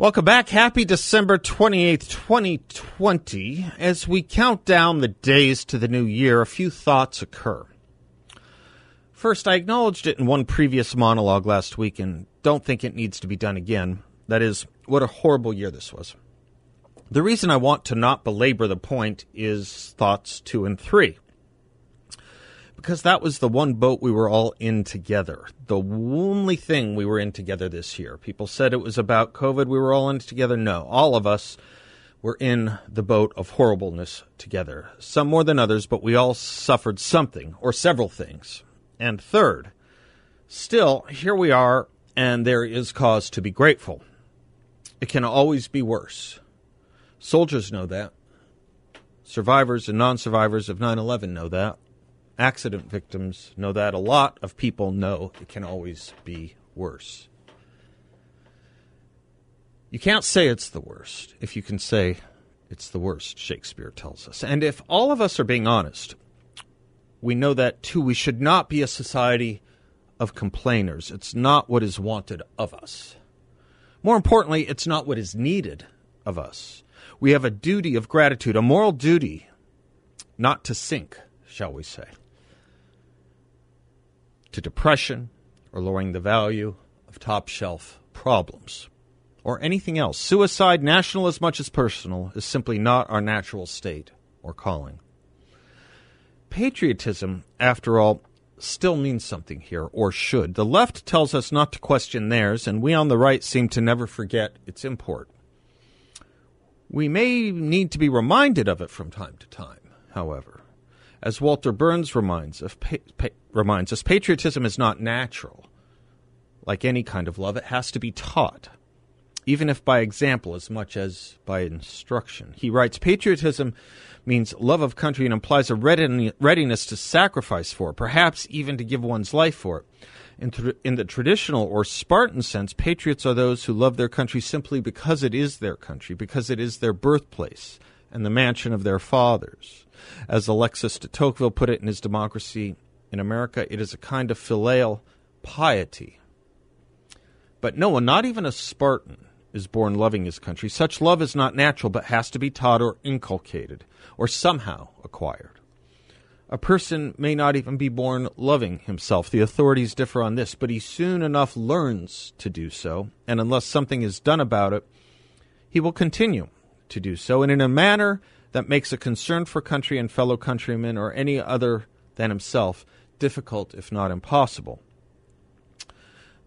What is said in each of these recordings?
Welcome back. Happy December 28th, 2020. As we count down the days to the new year, a few thoughts occur. First, I acknowledged it in one previous monologue last week and don't think it needs to be done again. That is, what a horrible year this was. The reason I want to not belabor the point is thoughts two and three because that was the one boat we were all in together. The only thing we were in together this year. People said it was about COVID. We were all in together. No, all of us were in the boat of horribleness together. Some more than others, but we all suffered something or several things. And third, still, here we are, and there is cause to be grateful. It can always be worse. Soldiers know that. Survivors and non survivors of 9 11 know that accident victims know that. A lot of people know it can always be worse. You can't say it's the worst if you can say it's the worst, Shakespeare tells us. And if all of us are being honest, we know that too. We should not be a society of complainers. It's not what is wanted of us. More importantly, it's not what is needed of us. We have a duty of gratitude, a moral duty not to sink, shall we say to depression or lowering the value of top shelf problems or anything else. Suicide, national as much as personal, is simply not our natural state or calling. Patriotism, after all, still means something here, or should. The left tells us not to question theirs, and we on the right seem to never forget its import. We may need to be reminded of it from time to time, however. As Walter Berns reminds, of, pa- pa- reminds us, patriotism is not natural. Like any kind of love, it has to be taught, even if by example as much as by instruction. He writes Patriotism means love of country and implies a readiness to sacrifice for it, perhaps even to give one's life for it. In, in, the traditional or Spartan sense, patriots are those who love their country simply because it is their country, because it is their birthplace and the mansion of their fathers. As Alexis de Tocqueville put it in his Democracy in America, it is a kind of filial piety. But no one, not even a Spartan, is born loving his country. Such love is not natural, but has to be taught or inculcated, or somehow acquired. A person may not even be born loving himself. The authorities differ on this, but he soon enough learns to do so, and unless something is done about it, he will continue to do so, and in a manner that makes a concern for country and fellow countrymen or any other than himself difficult, if not impossible.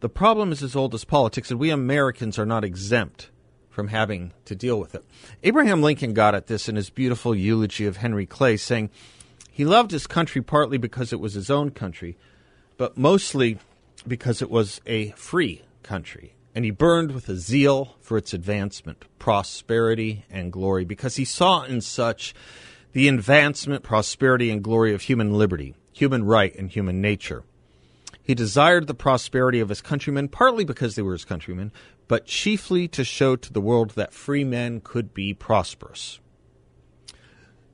The problem is as old as politics, and we Americans are not exempt from having to deal with it. Abraham Lincoln got at this in his beautiful eulogy of Henry Clay, saying he loved his country partly because it was his own country, but mostly because it was a free country and he burned with a zeal for its advancement, prosperity, and glory, because he saw in such the advancement, prosperity, and glory of human liberty, human right, and human nature. He desired the prosperity of his countrymen, partly because they were his countrymen, but chiefly to show to the world that free men could be prosperous.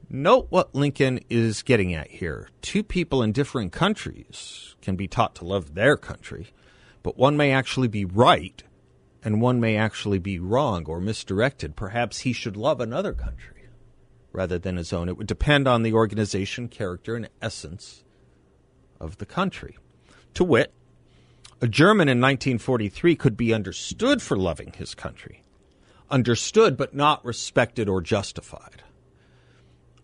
Note what Lincoln is getting at here. Two people in different countries can be taught to love their country, but one may actually be right and one may actually be wrong or misdirected. Perhaps he should love another country rather than his own. It would depend on the organization, character, and essence of the country. To wit, a German in 1943 could be understood for loving his country, understood but not respected or justified.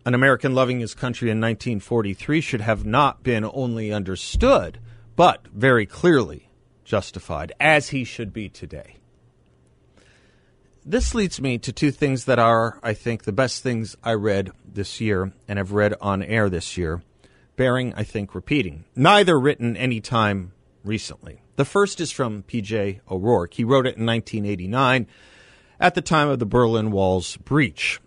An American loving his country in 1943 should have not been only understood, but very clearly justified, as he should be today this leads me to two things that are, I think, the best things I read this year and have read on air this year, bearing, I think, repeating. Neither written any time recently. The first is from P.J. O'Rourke. He wrote it in 1989 at the time of the Berlin Wall's breach.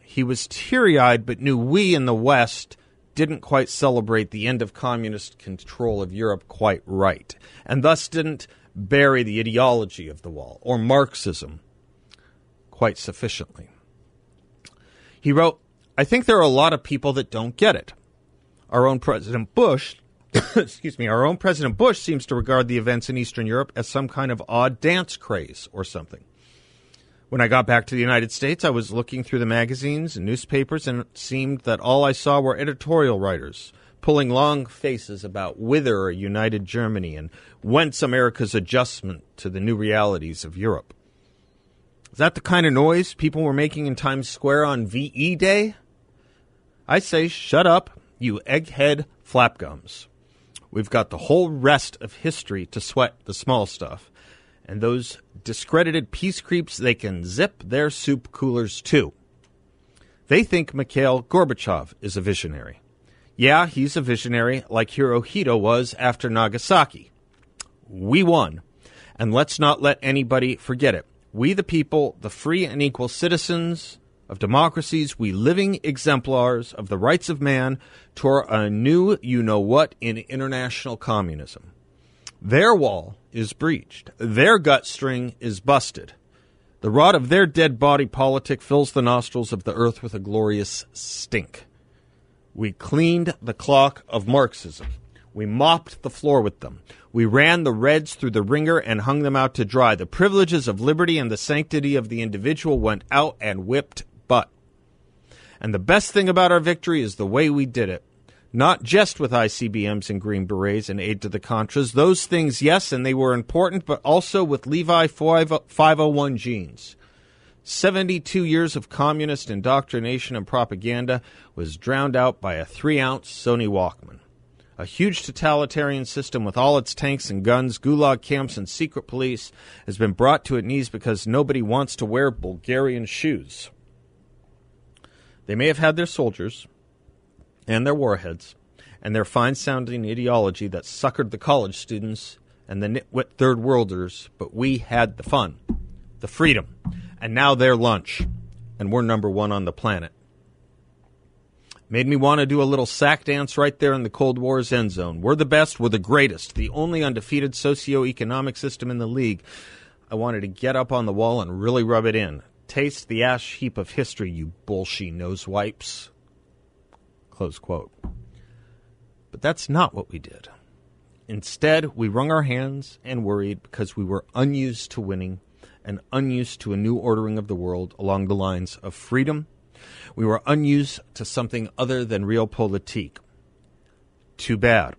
He was teary eyed, but knew we in the West didn't quite celebrate the end of communist control of Europe quite right, and thus didn't bury the ideology of the wall or Marxism quite sufficiently. He wrote, I think there are a lot of people that don't get it. Our own President Bush, excuse me, our own President Bush seems to regard the events in Eastern Europe as some kind of odd dance craze or something. When I got back to the United States, I was looking through the magazines and newspapers, and it seemed that all I saw were editorial writers pulling long faces about whither a united Germany and whence America's adjustment to the new realities of Europe. Is that the kind of noise people were making in Times Square on VE Day? I say, shut up, you egghead flapgums. We've got the whole rest of history to sweat the small stuff. And those discredited peace creeps, they can zip their soup coolers too. They think Mikhail Gorbachev is a visionary. Yeah, he's a visionary like Hirohito was after Nagasaki. We won. And let's not let anybody forget it. We, the people, the free and equal citizens of democracies, we living exemplars of the rights of man, tore a new you know what in international communism. Their wall is breached, their gut string is busted. The rot of their dead body politic fills the nostrils of the earth with a glorious stink. We cleaned the clock of Marxism. We mopped the floor with them. We ran the Reds through the wringer and hung them out to dry. The privileges of liberty and the sanctity of the individual went out and whipped butt. And the best thing about our victory is the way we did it. Not just with ICBMs and Green Berets and aid to the Contras. Those things, yes, and they were important, but also with Levi 501 jeans. 72 years of communist indoctrination and propaganda was drowned out by a three ounce Sony Walkman. A huge totalitarian system with all its tanks and guns, gulag camps, and secret police has been brought to its knees because nobody wants to wear Bulgarian shoes. They may have had their soldiers and their warheads and their fine sounding ideology that suckered the college students and the nitwit third worlders, but we had the fun, the freedom, and now they're lunch, and we're number one on the planet. Made me want to do a little sack dance right there in the Cold War's end zone. We're the best, we're the greatest, the only undefeated socio-economic system in the league. I wanted to get up on the wall and really rub it in. Taste the ash heap of history, you Bolshie nose wipes. Close quote. But that's not what we did. Instead, we wrung our hands and worried because we were unused to winning and unused to a new ordering of the world along the lines of freedom. We were unused to something other than real realpolitik. Too bad.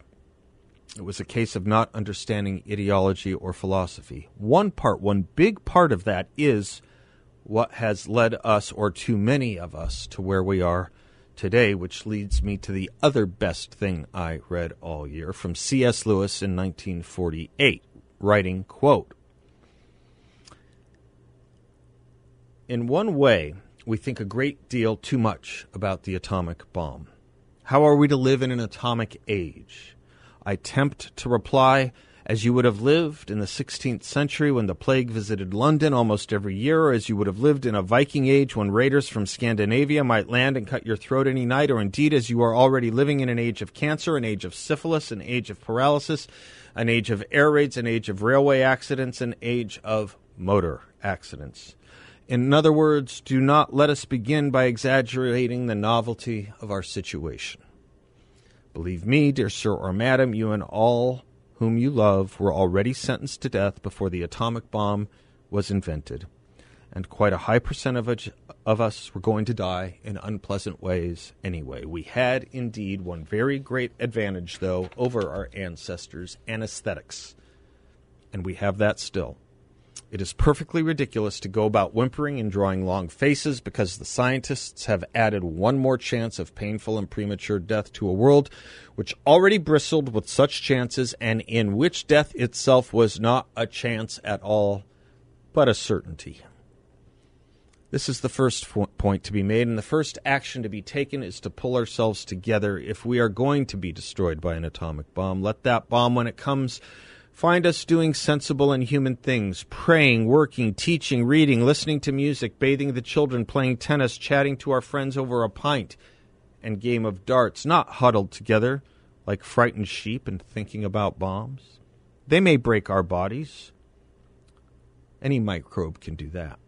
It was a case of not understanding ideology or philosophy. One part, one big part of that is what has led us, or too many of us, to where we are today, which leads me to the other best thing I read all year from C.S. Lewis in 1948, writing, quote, In one way, we think a great deal too much about the atomic bomb. How are we to live in an atomic age? I tempt to reply, as you would have lived in the 16th century when the plague visited London almost every year, or as you would have lived in a Viking age when raiders from Scandinavia might land and cut your throat any night, or indeed as you are already living in an age of cancer, an age of syphilis, an age of paralysis, an age of air raids, an age of railway accidents, an age of motor accidents. In other words, do not let us begin by exaggerating the novelty of our situation. Believe me, dear sir or madam, you and all whom you love were already sentenced to death before the atomic bomb was invented, and quite a high percentage of us were going to die in unpleasant ways anyway. We had indeed one very great advantage, though, over our ancestors anesthetics, and we have that still. It is perfectly ridiculous to go about whimpering and drawing long faces because the scientists have added one more chance of painful and premature death to a world which already bristled with such chances and in which death itself was not a chance at all, but a certainty. This is the first point to be made, and the first action to be taken is to pull ourselves together if we are going to be destroyed by an atomic bomb. Let that bomb, when it comes, Find us doing sensible and human things praying, working, teaching, reading, listening to music, bathing the children, playing tennis, chatting to our friends over a pint and game of darts, not huddled together like frightened sheep and thinking about bombs. They may break our bodies. Any microbe can do that.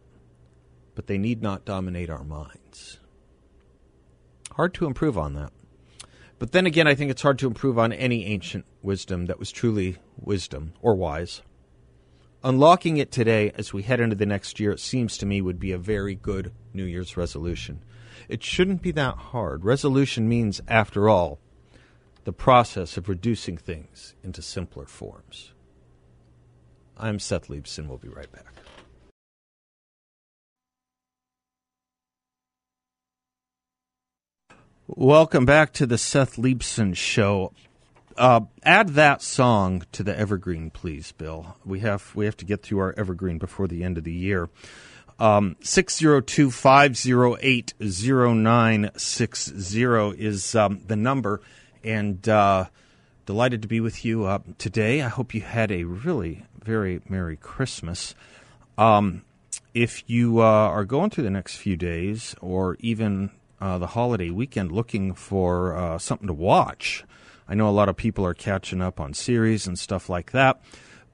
But they need not dominate our minds. Hard to improve on that. But then again, I think it's hard to improve on any ancient wisdom that was truly wisdom or wise. Unlocking it today as we head into the next year, it seems to me, would be a very good New Year's resolution. It shouldn't be that hard. Resolution means, after all, the process of reducing things into simpler forms. I'm Seth Leibsohn. We'll be right back. Welcome back to the Seth Leibsohn Show. Uh, add that song to the evergreen, please, Bill. We have we have to get through our evergreen before the end of the year. Um, 602-508-0960 is um, the number, and uh, delighted to be with you uh, today. I hope you had a really very Merry Christmas. Um, if you uh, are going through the next few days, or even uh, the holiday weekend looking for uh, something to watch. I know a lot of people are catching up on series and stuff like that.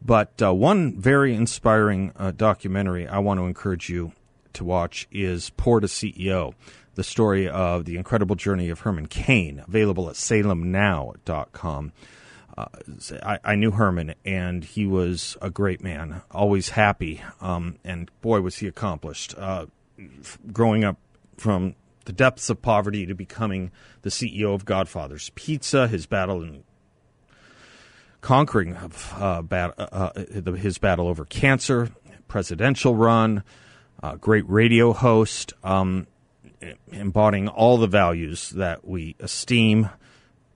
But uh, one very inspiring uh, documentary I want to encourage you to watch is Poor to CEO, the story of the incredible journey of Herman Cain, available at salemnow.com. Uh, I, I, knew Herman, and he was a great man, always happy, um, and boy, was he accomplished. Uh, growing up from the depths of poverty to becoming the CEO of Godfather's Pizza, his battle in conquering uh, bat, uh, uh his battle over cancer, presidential run, uh, great radio host, um, embodying all the values that we esteem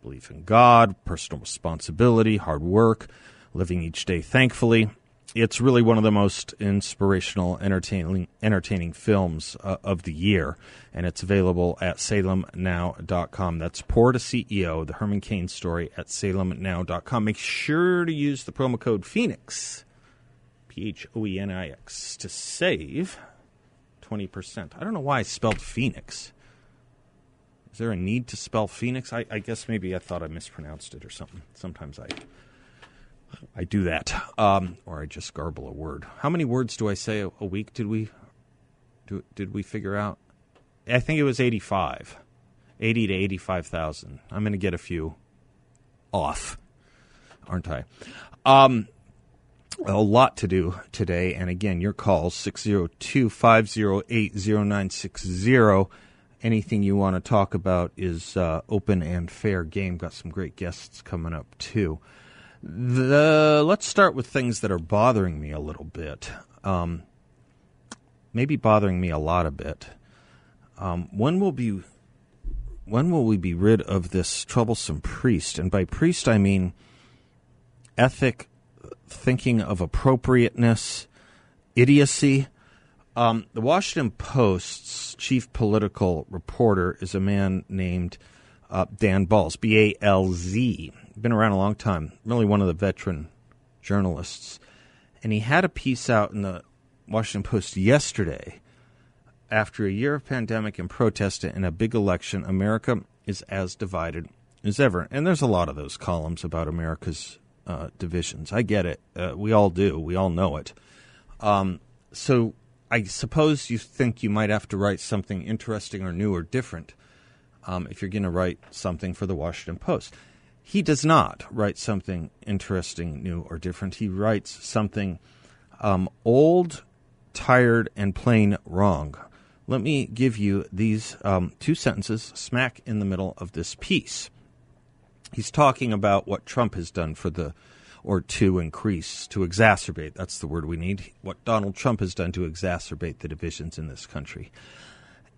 belief in God, personal responsibility, hard work, living each day thankfully it's really one of the most inspirational, entertaining, entertaining films uh, of the year, and it's available at salemnow.com. That's Poor to CEO, the Herman Cain story at salemnow.com. Make sure to use the promo code Phoenix, P H O E N I X, to save 20%. I don't know why I spelled Phoenix. Is there a need to spell Phoenix? I, I guess maybe I thought I mispronounced it or something. Sometimes I I do that, um, or I just garble a word. How many words do I say a, a week? Did we do? Did we figure out? I think it was eighty to eighty-five thousand. I'm going to get a few off, aren't I? Um, a lot to do today, and again, your calls 602 508 0960. Anything you want to talk about is uh, open and fair game. Got some great guests coming up, too. The let's start with things that are bothering me a little bit. Um, maybe bothering me a lot a bit. Um, when will be when will we be rid of this troublesome priest? And by priest, I mean ethic, thinking of appropriateness, idiocy. Um, the Washington Post's chief political reporter is a man named uh, Dan Balz, B A L Z been around a long time, really one of the veteran journalists. And he had a piece out in the Washington Post yesterday. After a year of pandemic and protest and a big election, America is as divided as ever. And there's a lot of those columns about America's uh, divisions. I get it. Uh, we all do. We all know it. Um, so I suppose you think you might have to write something interesting or new or different um, if you're going to write something for the Washington Post. He does not write something interesting, new, or different. He writes something um, old, tired, and plain wrong. Let me give you these um, two sentences smack in the middle of this piece. He's talking about what Trump has done for the, or to increase, to exacerbate, that's the word we need, what Donald Trump has done to exacerbate the divisions in this country.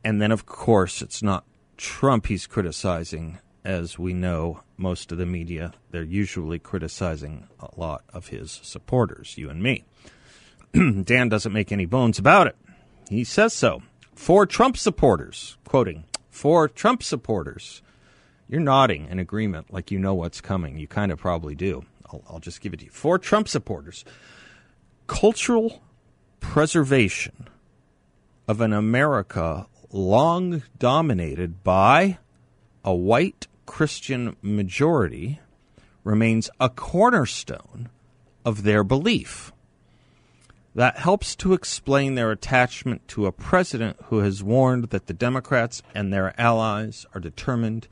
And then, of course, it's not Trump he's criticizing, as we know, most of the media, they're usually criticizing a lot of his supporters, you and me. Dan doesn't make any bones about it. He says so. For Trump supporters, quoting, for Trump supporters, you're nodding in agreement like you know what's coming. You kind of probably do. I'll, I'll just give it to you. For Trump supporters, cultural preservation of an America long dominated by a white Christian majority remains a cornerstone of their belief. That helps to explain their attachment to a president who has warned that the Democrats and their allies are determined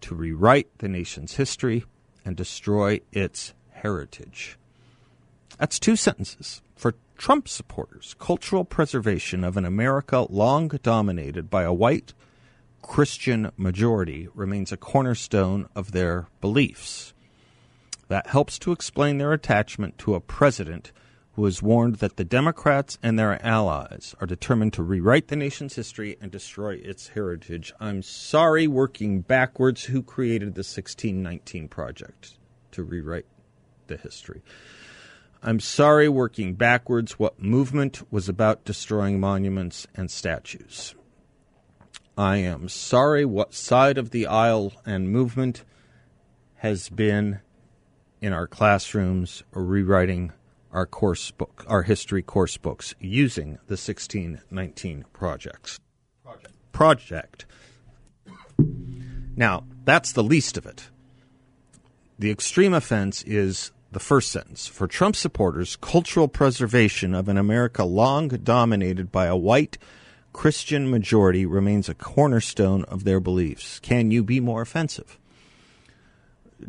to rewrite the nation's history and destroy its heritage. That's two sentences. For Trump supporters, cultural preservation of an America long dominated by a white Christian majority remains a cornerstone of their beliefs. That helps to explain their attachment to a president who has warned that the Democrats and their allies are determined to rewrite the nation's history and destroy its heritage. I'm sorry, working backwards, who created the 1619 Project to rewrite the history? I'm sorry, working backwards, what movement was about destroying monuments and statues? I am sorry, what side of the aisle and movement has been in our classrooms rewriting our course book, our history course books using the 1619 projects. Project. Project. Now, that's the least of it. The extreme offense is the first sentence. For Trump supporters, cultural preservation of an America long dominated by a white Christian majority remains a cornerstone of their beliefs. Can you be more offensive?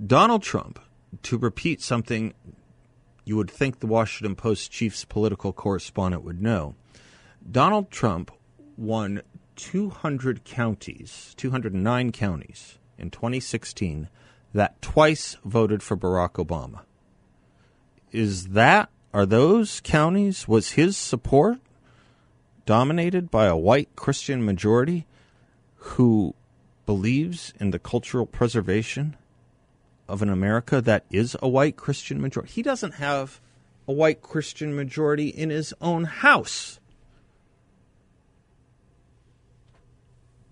Donald Trump, to repeat something you would think the Washington Post chief's political correspondent would know, Donald Trump won 200 counties, 209 counties in 2016 that twice voted for Barack Obama is that are those counties was his support dominated by a white Christian majority who believes in the cultural preservation of an America that is a white Christian majority. He doesn't have a white Christian majority in his own house.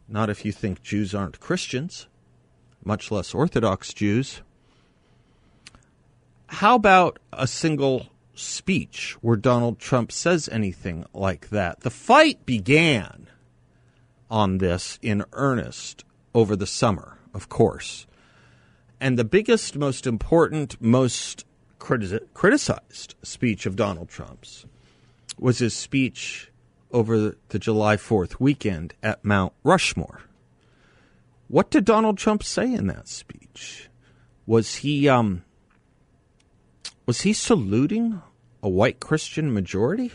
Not if you think Jews aren't Christians, much less Orthodox Jews. How about a single speech where Donald Trump says anything like that? The fight began on this in earnest over the summer, of course. And the biggest, most important, most criticized speech of Donald Trump's was his speech over the July 4th weekend at Mount Rushmore. What did Donald Trump say in that speech? Was he um, was he saluting a white Christian majority?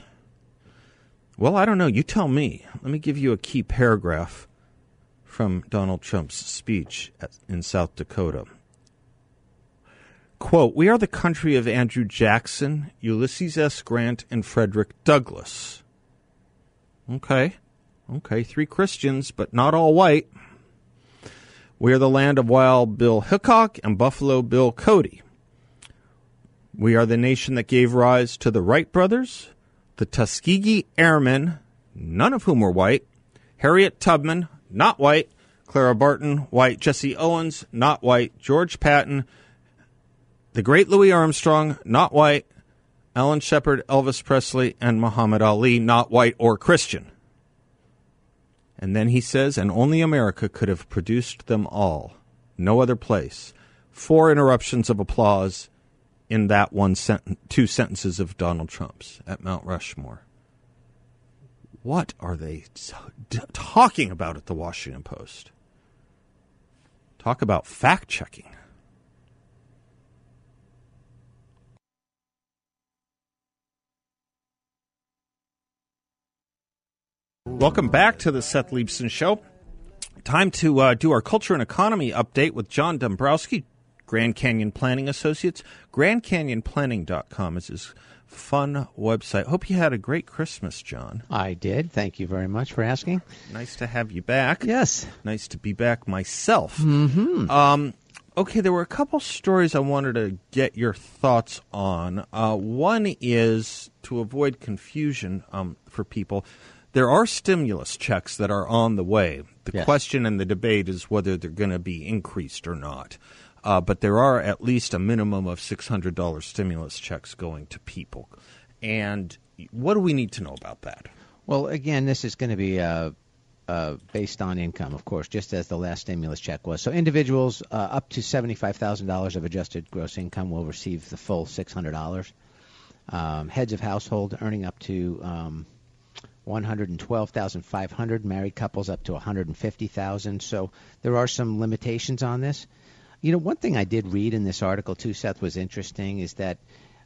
Well, I don't know. You tell me. Let me give you a key paragraph from Donald Trump's speech at, in South Dakota. Quote, We are the country of Andrew Jackson, Ulysses S. Grant, and Frederick Douglass. Okay. Okay, three Christians, but not all white. We are the land of Wild Bill Hickok and Buffalo Bill Cody. We are the nation that gave rise to the Wright brothers, the Tuskegee Airmen, none of whom were white, Harriet Tubman, not white, Clara Barton, white, Jesse Owens, not white, George Patton, the great Louis Armstrong, not white, Alan Shepard, Elvis Presley, and Muhammad Ali, not white or Christian. And then he says, and only America could have produced them all, no other place. Four interruptions of applause in that one sentence, two sentences of Donald Trump's at Mount Rushmore. What are they talking about at the Washington Post? Talk about fact checking. Welcome back to the Seth Leibsohn Show. Time to uh, do our culture and economy update with John Dombroski. Grand Canyon Planning Associates. GrandCanyonPlanning.com is his fun website. Hope you had a great Christmas, John. I did. Thank you very much for asking. Nice to have you back. Yes. Nice to be back myself. Mm-hmm. Um, okay, there were a couple stories I wanted to get your thoughts on. Uh, one is to avoid confusion um, for people. There are stimulus checks that are on the way. The yes. question and the debate is whether they're going to be increased or not. Uh, but there are at least a minimum of $600 stimulus checks going to people. And what do we need to know about that? Well, again, this is going to be uh, uh, based on income, of course, just as the last stimulus check was. So individuals uh, up to $75,000 of adjusted gross income will receive the full $600. Um, heads of household earning up to um, 112,500, married couples up to 150,000. So there are some limitations on this. You know, one thing I did read in this article too, Seth, was interesting is that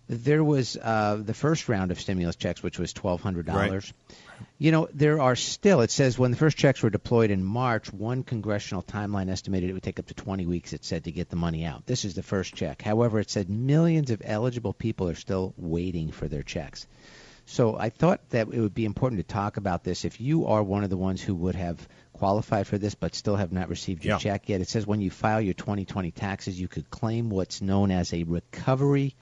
there was uh, the first round of stimulus checks, which was twelve hundred dollars. Right. You know, there are still. It says when the first checks were deployed in March, one congressional timeline estimated it would take up to 20 weeks. It said to get the money out. This is the first check. However, it said millions of eligible people are still waiting for their checks. So I thought that it would be important to talk about this. If you are one of the ones who would have qualified for this but still have not received your yeah. check yet, it says when you file your 2020 taxes, you could claim what's known as a recovery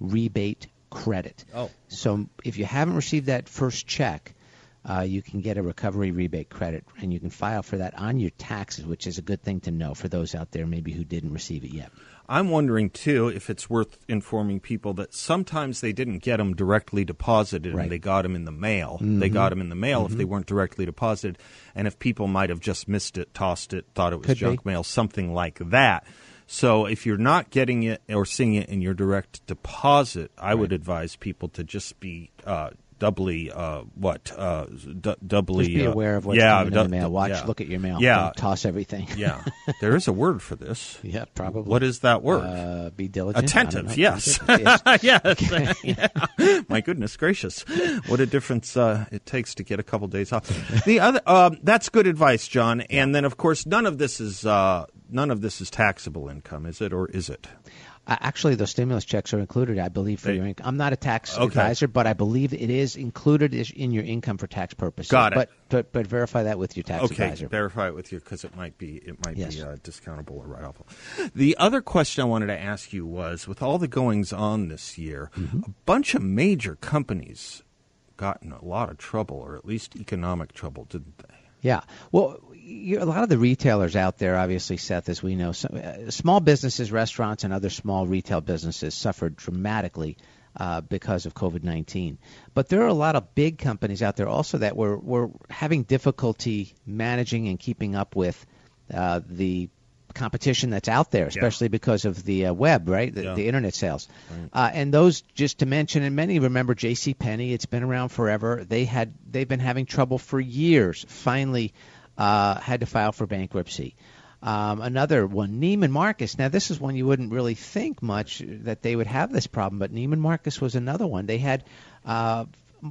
rebate credit. Oh. So if you haven't received that first check, uh, you can get a recovery rebate credit, and you can file for that on your taxes, which is a good thing to know for those out there maybe who didn't receive it yet. I'm wondering too if it's worth informing people that sometimes they didn't get them directly deposited right. and they got them in the mail. Mm-hmm. They got them in the mail mm-hmm. if they weren't directly deposited, and if people might have just missed it, tossed it, thought it was Could junk be. mail, something like that. So if you're not getting it or seeing it in your direct deposit, I right. would advise people to just be uh, doubly uh, what uh, d- doubly Just be uh, aware of what's yeah, coming in the mail. Watch, yeah. look at your mail. Yeah, Don't toss everything. yeah, there is a word for this. Yeah, probably. What is that word? Uh, be diligent. Attentive. Yes. yes. yeah. My goodness gracious, what a difference uh, it takes to get a couple days off. The other um, that's good advice, John. And then of course none of this is uh, none of this is taxable income, is it, or is it? Actually, those stimulus checks are included, I believe, for they, your income. I'm not a tax okay. advisor, but I believe it is included in your income for tax purposes. Got it. But but, but verify that with your tax okay, advisor. Okay, verify it with you because it might be it might yes. be uh, discountable or write off. The other question I wanted to ask you was, with all the goings on this year, mm-hmm. a bunch of major companies got in a lot of trouble, or at least economic trouble, didn't they? Yeah. Well, a lot of the retailers out there, obviously, Seth, as we know, some, uh, small businesses, restaurants, and other small retail businesses suffered dramatically uh, because of COVID 19. But there are a lot of big companies out there also that were, were having difficulty managing and keeping up with uh, the competition that's out there, especially yeah. because of the uh, web, right? The, yeah. the internet sales. Right. Uh, and those, just to mention, and many remember J.C. Penney. It's been around forever. They had they've been having trouble for years. Finally, uh, had to file for bankruptcy. Um, another one, Neiman Marcus. Now, this is one you wouldn't really think much that they would have this problem, but Neiman Marcus was another one. They had uh,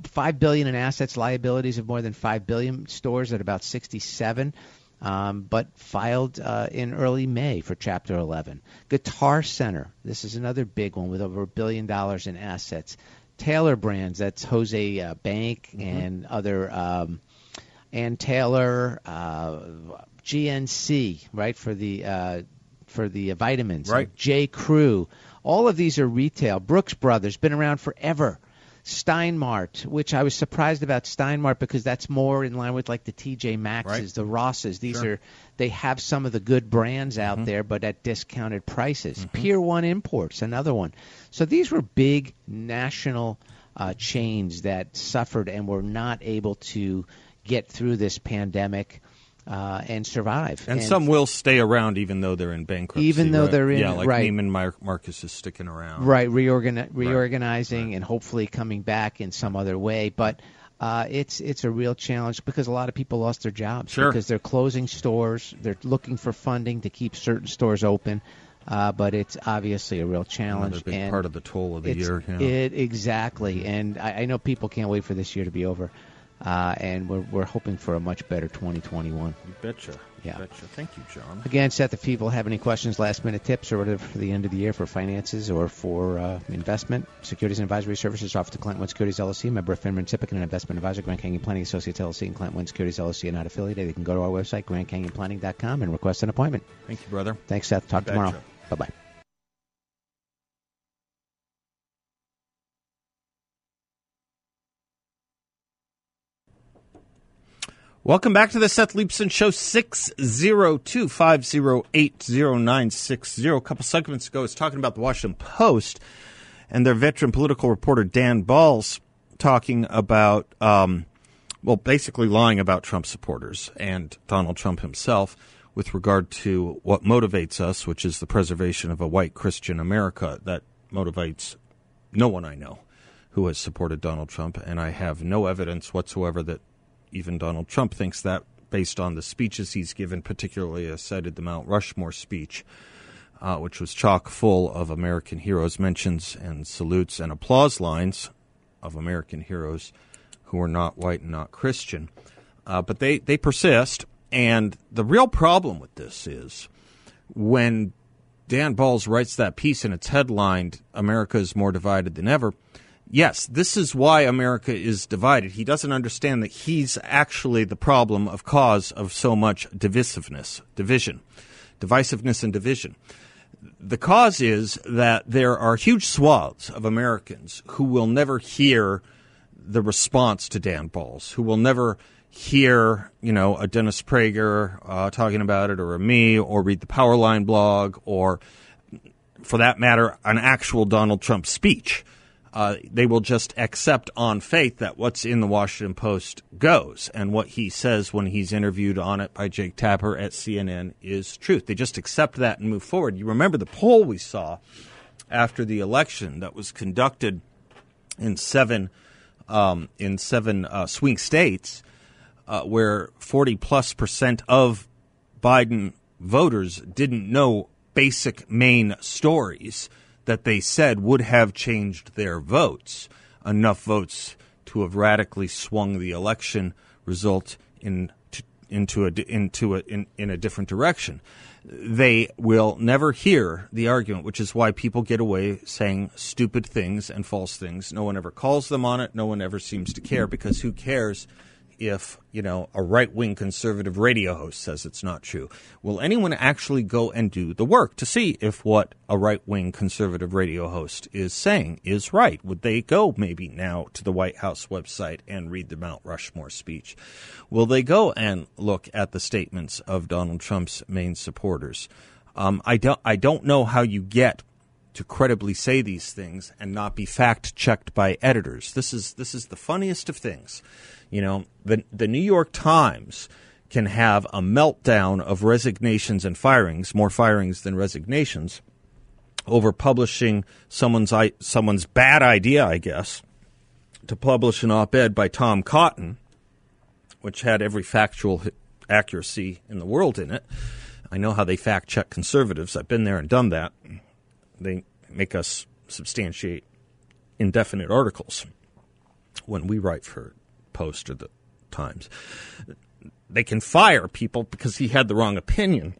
five billion in assets, liabilities of more than five billion. Stores at about sixty-seven. Um, but filed uh, in early May for Chapter 11. Guitar Center, this is another big one with over a billion dollars in assets. Tailored Brands, that's Jose uh, Bank mm-hmm. and other um, Ann Taylor, uh, GNC, right for the uh, for the vitamins, right? J. Crew. All of these are retail. Brooks Brothers been around forever. Steinmart, which I was surprised about Steinmart because that's more in line with like the TJ Maxxes, right. the Rosses. These sure. are they have some of the good brands out mm-hmm. there, but at discounted prices. Mm-hmm. Pier One Imports, another one. So these were big national uh, chains that suffered and were not able to get through this pandemic. Uh, and survive. And, and, some will stay around even though they're in bankruptcy. Even though right? they're in, yeah, like right. Neiman Mar- Marcus is sticking around. Right, reorgan- reorganizing right. and hopefully coming back in some other way. But uh, it's it's a real challenge because a lot of people lost their jobs sure. because they're closing stores. They're looking for funding to keep certain stores open. Uh, but it's obviously a real challenge. Another big and part of the toll of the year. Yeah. It exactly, and I, I know people can't wait for this year to be over uh, and we're, we're hoping for a much better 2021. You betcha. Yeah. Betcha. Thank you, John. Again, Seth, if people have any questions, last minute tips, or whatever for the end of the year for finances or for uh, investment, securities and advisory services offered to Client One Securities LLC, member of FINRA SIPC, and an investment advisor, Grand Canyon Planning Associates LLC, and Client One Securities LLC are not affiliated. They can go to our website, GrandCanyonPlanning.com, and request an appointment. Thank you, brother. Thanks, Seth. Talk you tomorrow. Bye bye. Welcome back to the Seth Leibsohn Show, 602 508 0960. A couple segments ago, I was talking about the Washington Post and their veteran political reporter, Dan Balz, talking about, um, well, basically lying about Trump supporters and Donald Trump himself with regard to what motivates us, which is the preservation of a white Christian America that motivates no one I know who has supported Donald Trump. And I have no evidence whatsoever that even Donald Trump thinks that based on the speeches he's given, particularly I cited the Mount Rushmore speech, uh, which was chock full of American heroes, mentions and salutes and applause lines of American heroes who are not white and not Christian. Uh, but they, they persist. And the real problem with this is when Dan Balz writes that piece and it's headlined, America is more divided than ever yes, this is why America is divided. He doesn't understand that he's actually the problem of cause of so much divisiveness, division, divisiveness and division. The cause is that there are huge swaths of Americans who will never hear the response to Dan Balz, who will never hear, you know, a Dennis Prager uh, talking about it, or a me, or read the Powerline blog, or for that matter, an actual Donald Trump speech uh, they will just accept on faith that what's in the Washington Post goes, and what he says when he's interviewed on it by Jake Tapper at CNN is truth. They just accept that and move forward. You remember the poll we saw after the election that was conducted in seven um, in seven uh, swing states, uh, where forty plus percent of Biden voters didn't know basic main stories that they said would have changed their votes, enough votes to have radically swung the election result in to, into a into a in, in a different direction. They will never hear the argument, which is why people get away saying stupid things and false things. No one ever calls them on it. No one ever seems to care because who cares if, you know, a right wing conservative radio host says it's not true? Will anyone actually go and do the work to see if what a right wing conservative radio host is saying is right? Would they go maybe now to the White House website and read the Mount Rushmore speech? Will they go and look at the statements of Donald Trump's main supporters? Um, I don't. I don't know how you get to credibly say these things and not be fact checked by editors. This is this is the funniest of things. You know, the the New York Times can have a meltdown of resignations and firings, more firings than resignations, over publishing someone's someone's bad idea, I guess, to publish an op-ed by Tom Cotton, which had every factual accuracy in the world in it. I know how they fact check conservatives. I've been there and done that. They make us substantiate indefinite articles when we write for Post or the Times. They can fire people because he had the wrong opinion.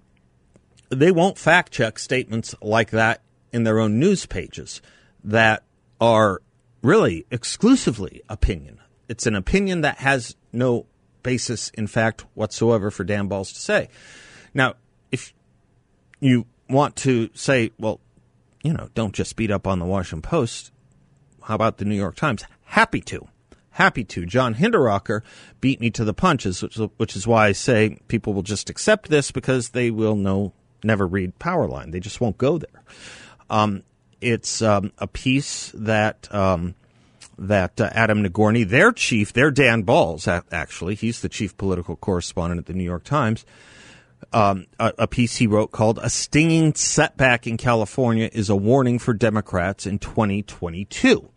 They won't fact check statements like that in their own news pages that are really exclusively opinion. It's an opinion that has no basis in fact whatsoever for Dan Balz to say. Now, if you want to say, well, you know, don't just beat up on the Washington Post, how about the New York Times? Happy to happy to. John Hinderaker beat me to the punches, which, which is why I say people will just accept this because they will know never read Powerline. They just won't go there. Um, it's um, a piece that um, that uh, Adam Nagourney, their chief, their Dan Balz, actually, he's the chief political correspondent at the New York Times. Um, a, a, piece he wrote called "A Stinging Setback in California is a Warning for Democrats in 2022."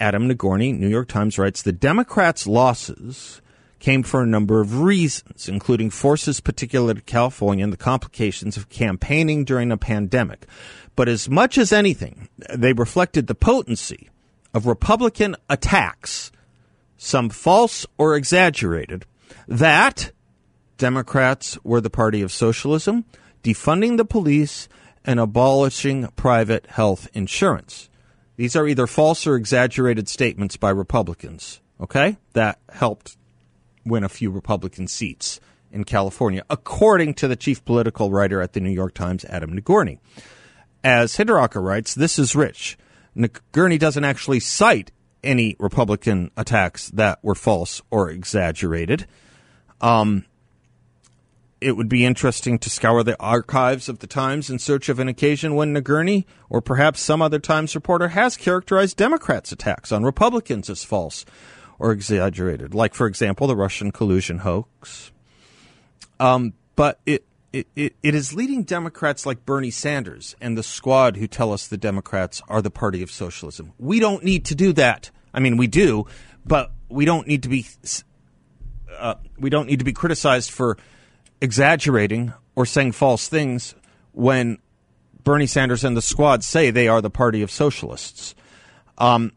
Adam Nagourney, New York Times writes the Democrats' losses came for a number of reasons, including forces particular to California and the complications of campaigning during a pandemic. But as much as anything, they reflected the potency of Republican attacks, some false or exaggerated, that Democrats were the party of socialism, defunding the police, and abolishing private health insurance. These are either false or exaggerated statements by Republicans, okay? That helped win a few Republican seats in California, according to the chief political writer at the New York Times, Adam Nagourney. As Hinderaker writes, this is rich. Nagourney doesn't actually cite any Republican attacks that were false or exaggerated. Um, it would be interesting to scour the archives of the Times in search of an occasion when Nagourney or perhaps some other Times reporter has characterized Democrats' attacks on Republicans as false or exaggerated, like, for example, the Russian collusion hoax. Um, but it, it, it, it is leading Democrats like Bernie Sanders and the squad who tell us the Democrats are the party of socialism. We don't need to do that. I mean, we do, but we don't need to be uh, we don't need to be criticized for exaggerating or saying false things when Bernie Sanders and the squad say they are the party of socialists. Um,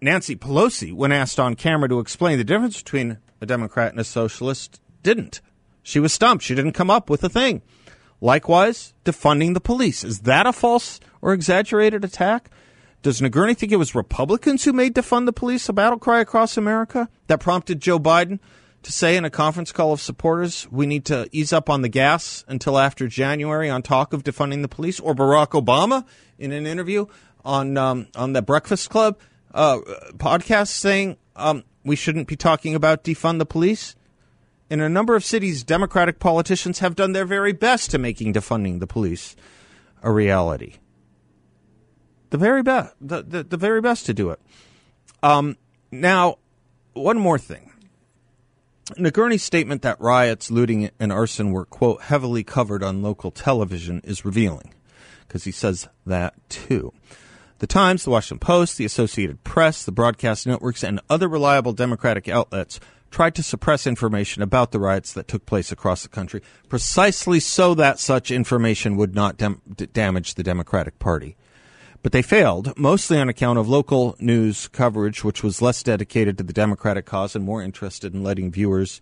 Nancy Pelosi, when asked on camera to explain the difference between a Democrat and a socialist, didn't. She was stumped. She didn't come up with a thing. Likewise, defunding the police. Is that a false or exaggerated attack? Does Nagourney think it was Republicans who made defund the police a battle cry across America that prompted Joe Biden to say in a conference call of supporters we need to ease up on the gas until after January on talk of defunding the police, or Barack Obama in an interview on um, on the Breakfast Club uh, podcast saying um, we shouldn't be talking about defund the police. In a number of cities, Democratic politicians have done their very best to making defunding the police a reality. The very best, the, the, the very best to do it. Um, now, one more thing. Nagourney's statement that riots, looting, and arson were, quote, heavily covered on local television is revealing, because he says that too. The Times, the Washington Post, the Associated Press, the broadcast networks, and other reliable Democratic outlets tried to suppress information about the riots that took place across the country, precisely so that such information would not dam- damage the Democratic Party. But they failed, mostly on account of local news coverage, which was less dedicated to the Democratic cause and more interested in letting viewers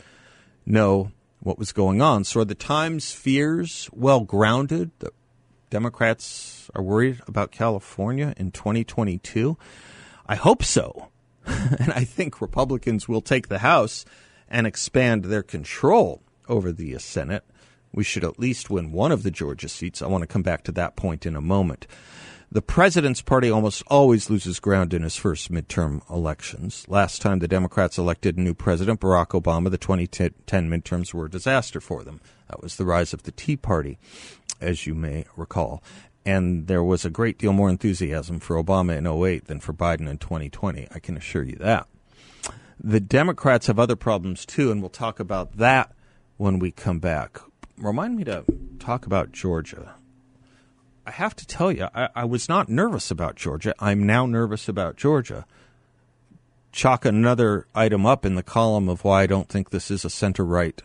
know what was going on. So are the Times' fears well grounded? The Democrats are worried about California in 2022? I hope so. and I think Republicans will take the House and expand their control over the Senate. We should at least win one of the Georgia seats. I want to come back to that point in a moment. The president's party almost always loses ground in his first midterm elections. Last time the Democrats elected a new president, Barack Obama, the 2010 midterms were a disaster for them. That was the rise of the Tea Party, as you may recall. And there was a great deal more enthusiasm for Obama in 08 than for Biden in 2020. I can assure you that. The Democrats have other problems too, and we'll talk about that when we come back. Remind me to talk about Georgia. I have to tell you, I, I, was not nervous about Georgia. I'm now nervous about Georgia. Chalk another item up in the column of why I don't think this is a center right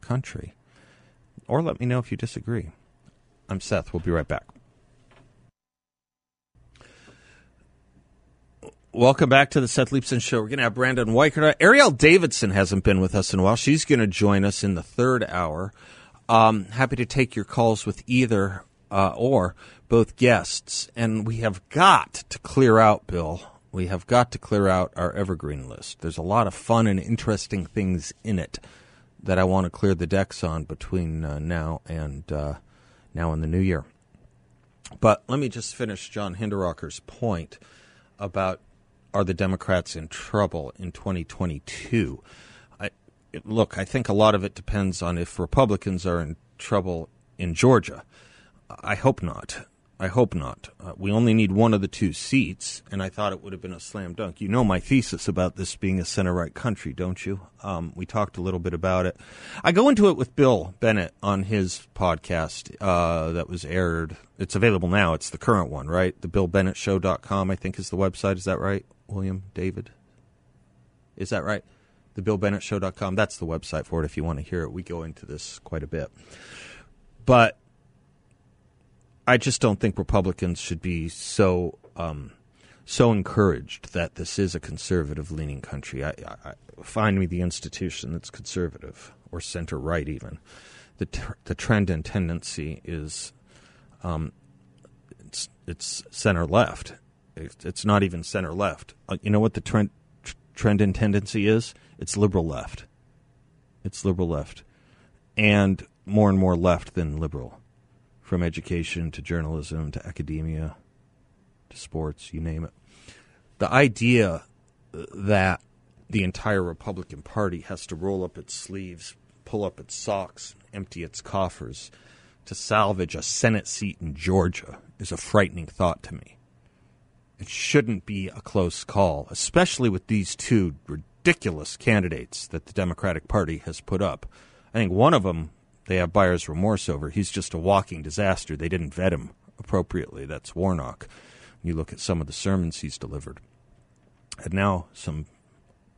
country. Or let me know if you disagree. I'm Seth. We'll be right back. Welcome back to the Seth Leibsohn Show. We're going to have Brandon Weichert. Ariel Davidson hasn't been with us in a while. She's going to join us in the third hour. Um, happy to take your calls with either uh, or both guests. And we have got to clear out, Bill. We have got to clear out our evergreen list. There's a lot of fun and interesting things in it that I want to clear the decks on between uh, now and uh, now and the new year. But let me just finish John Hinderaker's point about are the Democrats in trouble in 2022? I, look, I think a lot of it depends on if Republicans are in trouble in Georgia. I hope not. I hope not. Uh, we only need one of the two seats, and I thought it would have been a slam dunk. You know my thesis about this being a center right country, don't you? Um, we talked a little bit about it. I go into it with Bill Bennett on his podcast uh, that was aired. It's available now. It's the current one, right? The BillBennettShow.com, I think, is the website. Is that right, William David? Is that right? The BillBennettShow.com. That's the website for it if you want to hear it. We go into this quite a bit. But I just don't think Republicans should be so um, so encouraged that this is a conservative leaning country. I, I, find me the institution that's conservative or center right even. The the trend and tendency is um, it's it's center left. It's, it's not even center left. Uh, you know what the trend tr- trend and tendency is? It's liberal left. It's liberal left, and more and more left than liberal from education to journalism to academia to sports, you name it. The idea uh, that the entire Republican Party has to roll up its sleeves pull up its socks, empty its coffers to salvage a Senate seat in Georgia is a frightening thought to me. It shouldn't be a close call, especially with these two ridiculous candidates that the Democratic Party has put up. I think one of them they have buyer's remorse over. He's just a walking disaster. They didn't vet him appropriately. That's Warnock. You look at some of the sermons he's delivered. And now some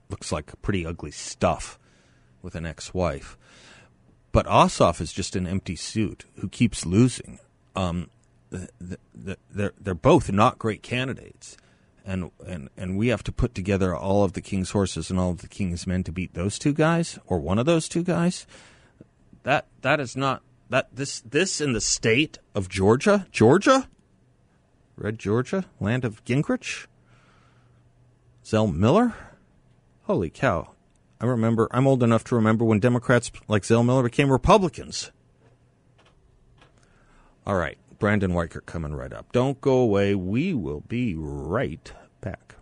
looks like pretty ugly stuff with an ex wife. But Ossoff is just an empty suit who keeps losing. Um, the, the, the, they're, they're both not great candidates. And, and, and we have to put together all of the king's horses and all of the king's men to beat those two guys or one of those two guys. That that is not that this this in the state of Georgia, Georgia, Red Georgia, land of Gingrich, Zell Miller. Holy cow! I remember. I'm old enough to remember when Democrats like Zell Miller became Republicans. All right, Brandon Weichert coming right up. Don't go away. We will be right back.